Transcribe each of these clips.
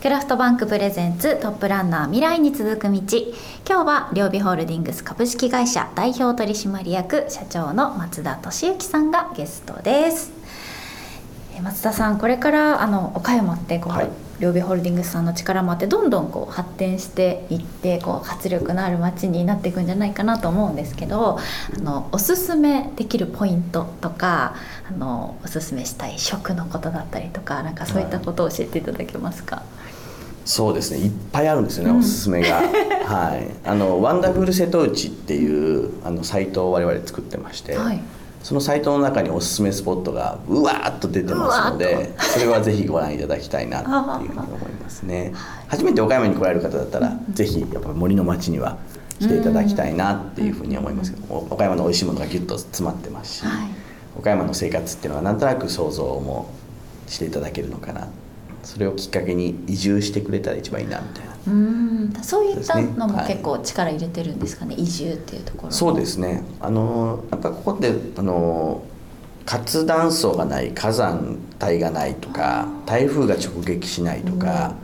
クラフトバンクプレゼンツトップランナー未来に続く道。今日は両備ホールディングス株式会社代表取締役社長の松田俊之さんがゲストです。松田さんこれからあの岡山ってこう、はい、両備ホールディングスさんの力もあってどんどんこう発展していってこう活力のある街になっていくんじゃないかなと思うんですけどあのおすすめできるポイントとかあのおすすめしたい食のことだったりとかなんかそういったことを教えていただけますか、はいそうですね。いっぱいあるんですよね、うん、おすすめが。はい。あのワンダフル瀬戸内っていうあのサイトを我々作ってまして、はい、そのサイトの中におすすめスポットがうわーっと出てますのでそれはぜひご覧いただきたいなっていうふうに思いますね。初めて岡山に来られる方だったら、ぜひやっぱ森の町には来ていただきたいなっていうふうに思いますけど、岡山の美味しいものがギュッと詰まってますし、はい、岡山の生活っていうのはなんとなく想像もしていただけるのかなそれをきっかけに移住してくれたら一番いいなみたいな。うん。そういったのも結構力入れてるんですかね、はい、移住っていうところそうですね。あのやっぱここってあの活断層がない火山帯がないとか台風が直撃しないとか、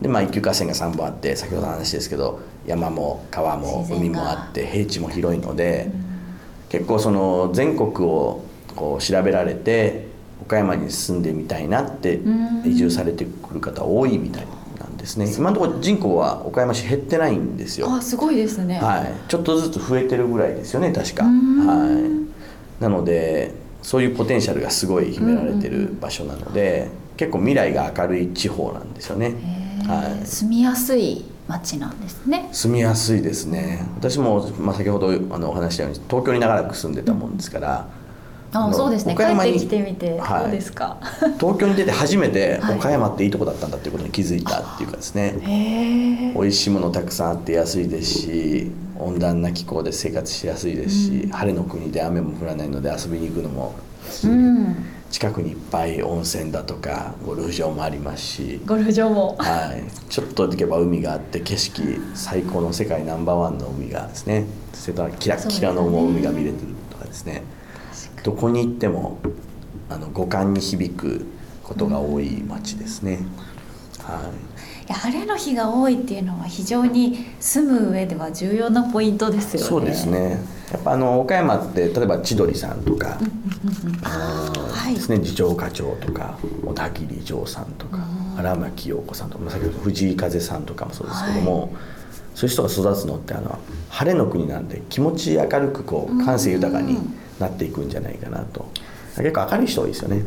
でまあ、一級河川が3本あって先ほどの話ですけど山も川も海もあって平地も広いので、結構その全国をこう調べられて岡山に住んでみたいなって移住されてくる方多いみたいなんですね。今のところ人口は岡山市減ってないんですよ。あすごいですね。はい。ちょっとずつ増えてるぐらいですよね確か。はい。なのでそういうポテンシャルがすごい秘められてる場所なので結構未来が明るい地方なんですよね。はい、住みやすい町なんですね。住みやすいですね。私も、まあ、先ほどあのお話したように東京に長らく住んでたもんですから、うんあそうですね。帰ってきてみて、はい、どうですか？東京に出て初めて岡山ってい。いとこだったんだっていうことに気づいたっていうかですね、はい、美味しいものたくさんあって安いですし温暖な気候で生活しやすいですし、うん、晴れの国で雨も降らないので遊びに行くのも、うん、近くにいっぱい温泉だとかゴルフ場もありますし。ゴルフ場も。はい。ちょっと行けば海があって景色最高の世界ナンバーワンの海がですね。キラキラの海が見れてるとかですねどこに行ってもあの五感に響くことが多い町ですね。はい、いや晴れの日が多いっていうのは非常に住む上では重要なポイントですよね。そうですね。やっぱあの岡山って例えば千鳥さんとか、はい、ですね次長課長とか小田切城さんとか荒牧陽子さんとか先ほど藤井風さんとかもそうですけども。はいそういう人が育つのってあの晴れの国なんで気持ち明るくこう感性豊かになっていくんじゃないかなと。結構明るい人多いですよね。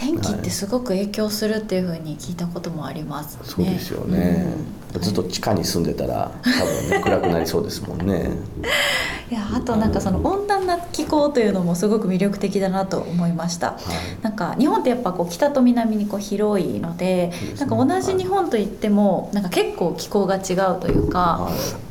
天気ってすごく影響するっていうふうに聞いたこともあります、ね、そうですよね、うん、ずっと地下に住んでたら多分ね暗くなりそうですもんね。いやあとなんかその温暖な気候というのもすごく魅力的だなと思いました、はい、なんか日本ってやっぱこう北と南にこう広いので、ね、なんか同じ日本といってもなんか結構気候が違うというか、はい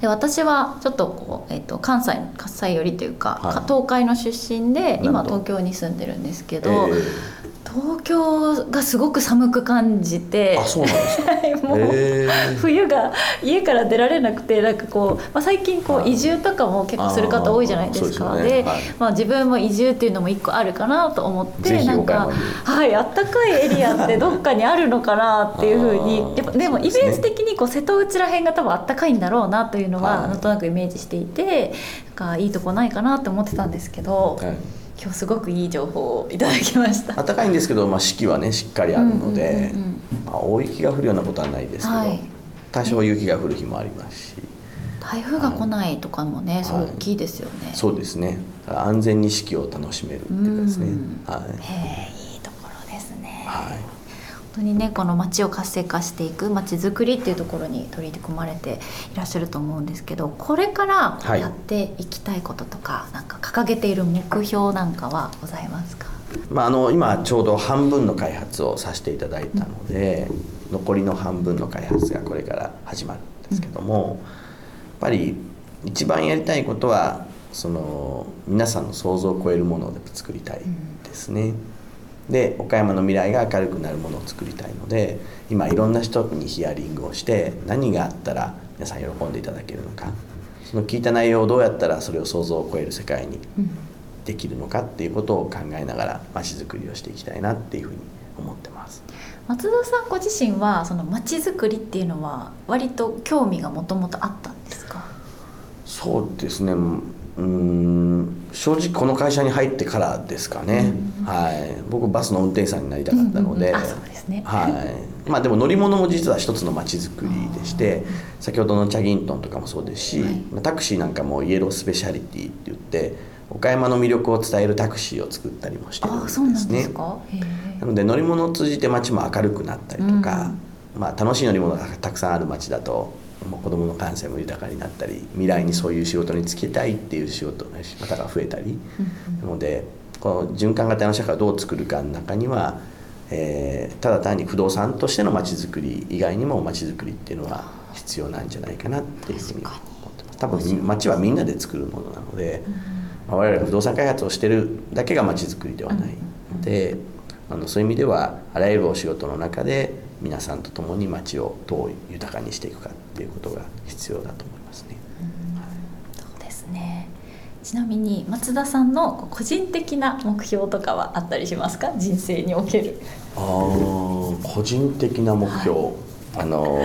で私はちょっとこう、えーと、関西関西寄りというか、はい、東海の出身で今東京に住んでるんですけど、えー、東京がすごく寒く感じてあそうなんですか？もう、えー、冬が家から出られなくてなんかこう、まあ、最近こう移住とかも結構する方多いじゃないですか。で、ね。はい、まあ、自分も移住っていうのも一個あるかなと思ってなんかはいあったかいエリアってどっかにあるのかなっていうふうに やっぱでもイメージ的にこう瀬戸内らへんが多分あったかいんだろうなというのはなんとなくイメージしていてなんかいいとこないかなって思ってたんですけど。はい今日すごくいい情報をいただきました。暖かいんですけど、まあ、四季はねしっかりあるので、まあ、大雪が降るようなことはないですけど、はい、多少雪が降る日もありますし。台風が来ないとかもね、すごい大きいですよね。そうですね。安全に四季を楽しめるっていうかですね、はい、へえいいところですね。はい当にねこの街を活性化していく街づくりっていうところに取り組まれていらっしゃると思うんですけどこれからやっていきたいこととか、はい、なんか掲げている目標なんかはございますか、まあ、あの今ちょうど半分の開発をさせていただいたので、うん、残りの半分の開発がこれから始まるんですけども、うん、やっぱり一番やりたいことはその皆さんの想像を超えるものを作りたいですね。うんで岡山の未来が明るくなるものを作りたいので今いろんな人にヒアリングをして何があったら皆さん喜んでいただけるのか。その聞いた内容をどうやったらそれを想像を超える世界にできるのかっていうことを考えながらまちづくりをしていきたいなっていうふうに思ってます。松田さんご自身はその街づくりっていうのは割と興味がもともとあったんですか？そうですね。うん正直この会社に入ってからですかね、うん、はい、僕バスの運転手さんになりたかったので、うんうん、そうですね、はい。まあ、でも乗り物も実は一つの街づくりでして先ほどのチャギントンとかもそうですし、はい、タクシーなんかもイエロースペシャリティって言って岡山の魅力を伝えるタクシーを作ったりもしてるんですね。なので乗り物を通じて街も明るくなったりとか、うん、まあ、楽しい乗り物がたくさんある街だと子どもの感性も豊かになったり未来にそういう仕事に就きたいっていう仕事の方が増えたり、なのでこの循環型の社会をどう作るかの中には、えー、ただ単に不動産としてのまちづくり以外にもまちづくりっていうのは必要なんじゃないかなっていうふうに思ってます。多分街はみんなで作るものなので、まあ、我々が不動産開発をしてるだけがまちづくりではない。ので、あのそういう意味ではあらゆるお仕事の中で皆さんと共に街をどう豊かにしていくかっていうことが必要だと思いますね。そうですね。ちなみに松田さんの個人的な目標とかはあったりしますか？人生における。あ個人的な目標、はい、あの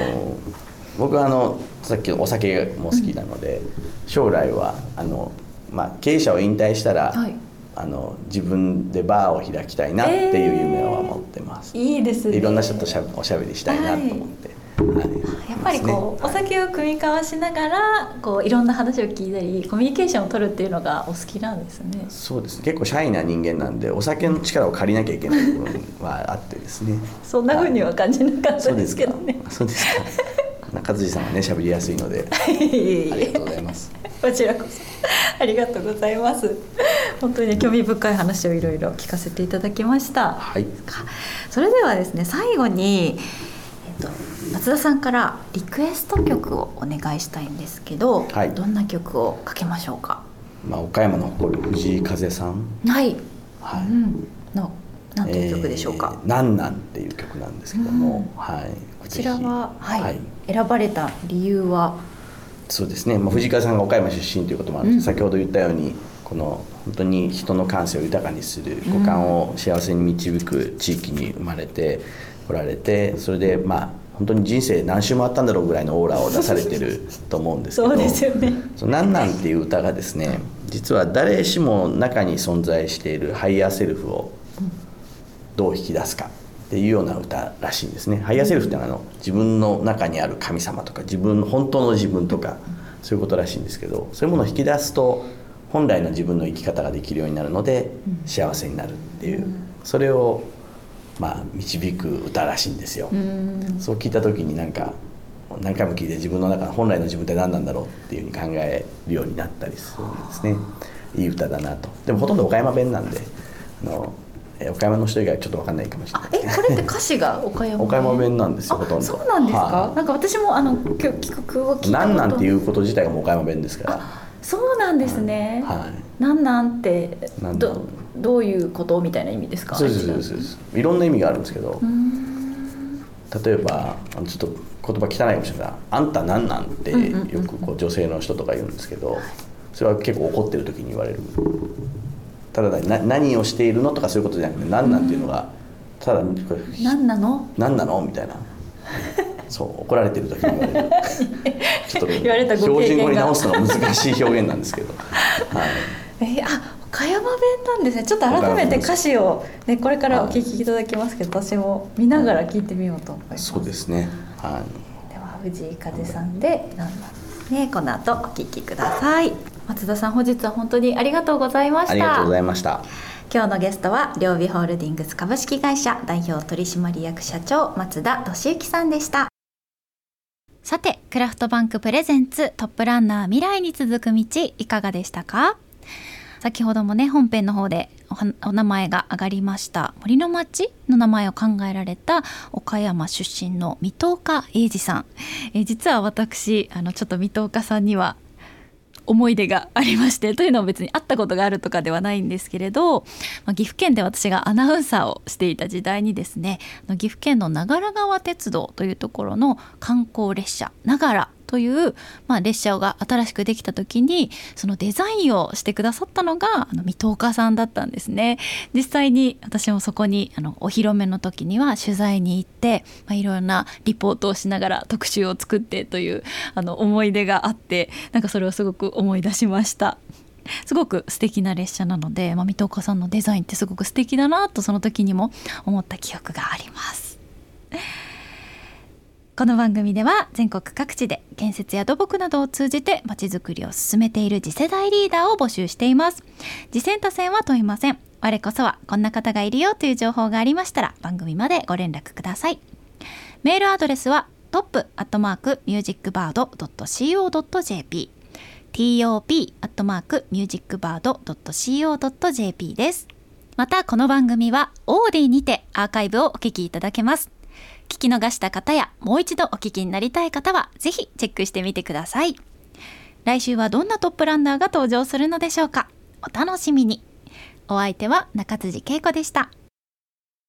僕はあのさっきのお酒も好きなので、うん、将来はあの、まあ、経営者を引退したら、はいあの自分でバーを開きたいなっていう夢は持ってます、えー、いいですね。いろんな人としゃおしゃべりしたいなと思って、はい、やっぱりこう、お酒を組み交わしながらこういろんな話を聞いたりコミュニケーションを取るっていうのがお好きなんですね。そうです。結構シャイな人間なんでお酒の力を借りなきゃいけない部分はあってですね。そんなふうには感じなかったですけどね。そうですか。中辻さんはね喋りやすいので。ありがとうございます。こちらこそ。ありがとうございます本当に興味深い話をいろいろ聞かせていただきました。はい。それではですね最後にえっと松田さんからリクエスト曲をお願いしたいんですけど、はい、どんな曲をかけましょうか？まあ岡山の誇る藤井風さん。はい。はい、うん、のなんていう曲でしょうか、えー、なんなんっていう曲なんですけども、うん、はい。こちらは、はい、はい、選ばれた理由は？そうですね、まあ、藤川さんが岡山出身ということもあるんです、うん、先ほど言ったようにこの本当に人の感性を豊かにする五感を幸せに導く地域に生まれてこられてそれでまあ本当に人生何周もあったんだろうぐらいのオーラを出されてると思うんですけどそうですよね「なんなん」っていう歌がですね実は誰しも中に存在しているハイヤーセルフをどう引き出すかっていうような歌らしいんですね。ハイヤーセルフってのはあの自分の中にある神様とか自分の本当の自分とかそういうことらしいんですけどそういうものを引き出すと本来の自分の生き方ができるようになるので幸せになるっていう。それをまあ導く歌らしいんですよ。そう聞いた時になんか何回も聞いて自分の中本来の自分って何なんだろうっていうふうに考えるようになったりするんですね。いい歌だなと。でもほとんど岡山弁なんであの岡山の人以外ちょっと分かんないかもしれない、えこれって歌詞が岡山岡山弁なんですよほとんど。そうなんですか、はあ、なんか私もあの今日聞いたなんなんていうこと自体がもう岡山弁ですからそうなんですね、はい、なんなんってどどういうことみたいな意味ですか？そうですそうですいろんな意味があるんですけど。例えばちょっと言葉汚いかもしれない「あんたなんなん?」ってよくこう女性の人とか言うんですけどそれは結構怒ってる時に言われる。ただな何をしているのとかそういうことじゃなくて何なんていうのがただ何なの？何なの？みたいなそう怒られてる時に言われるちょっと標準語に直すのが難しい表現なんですけど、はい、えー、あ岡山弁なんですね。ちょっと改めて歌詞を、ね、これからお聞きいただきますけど、はい、私も見ながら聞いてみようと思います、そうですね、はい、では藤井風さんで「なんだね。この後お聞きください。松田さん本日は本当にありがとうございました。ありがとうございました。今日のゲストは両備ホールディングス株式会社代表取締役社長松田俊之さんでしたさてクラフトバンクプレゼンツトップランナー未来に続く道いかがでしたか？先ほどもね本編の方でお名前が上がりました森の町の名前を考えられた岡山出身の水戸岡英二さん、え実は私あのちょっと水戸岡さんには思い出がありましてというのも別に会ったことがあるとかではないんですけれど、まあ、岐阜県で私がアナウンサーをしていた時代にですね岐阜県の長良川鉄道というところの観光列車長良という、まあ、列車が新しくできた時にそのデザインをしてくださったのがあの水戸岡さんだったんですね。実際に私もそこにあのお披露目の時には取材に行って、まあ、いろんなリポートをしながら特集を作ってというあの思い出があってなんかそれをすごく思い出しました。すごく素敵な列車なので、まあ、水戸岡さんのデザインってすごく素敵だなとその時にも思った記憶があります。この番組では全国各地で建設や土木などを通じてまちづくりを進めている次世代リーダーを募集しています次戦他戦は問いません我こそはこんな方がいるよという情報がありましたら番組までご連絡くださいメールアドレスはトップアットマークミュージックバード .co.jp top.musicbird.co.jp です。またこの番組はオーディにてアーカイブをお聞きいただけます。聞き逃した方やもう一度お聞きになりたい方はぜひチェックしてみてください。来週はどんなトップランナーが登場するのでしょうかお楽しみに。お相手は中辻恵子でした。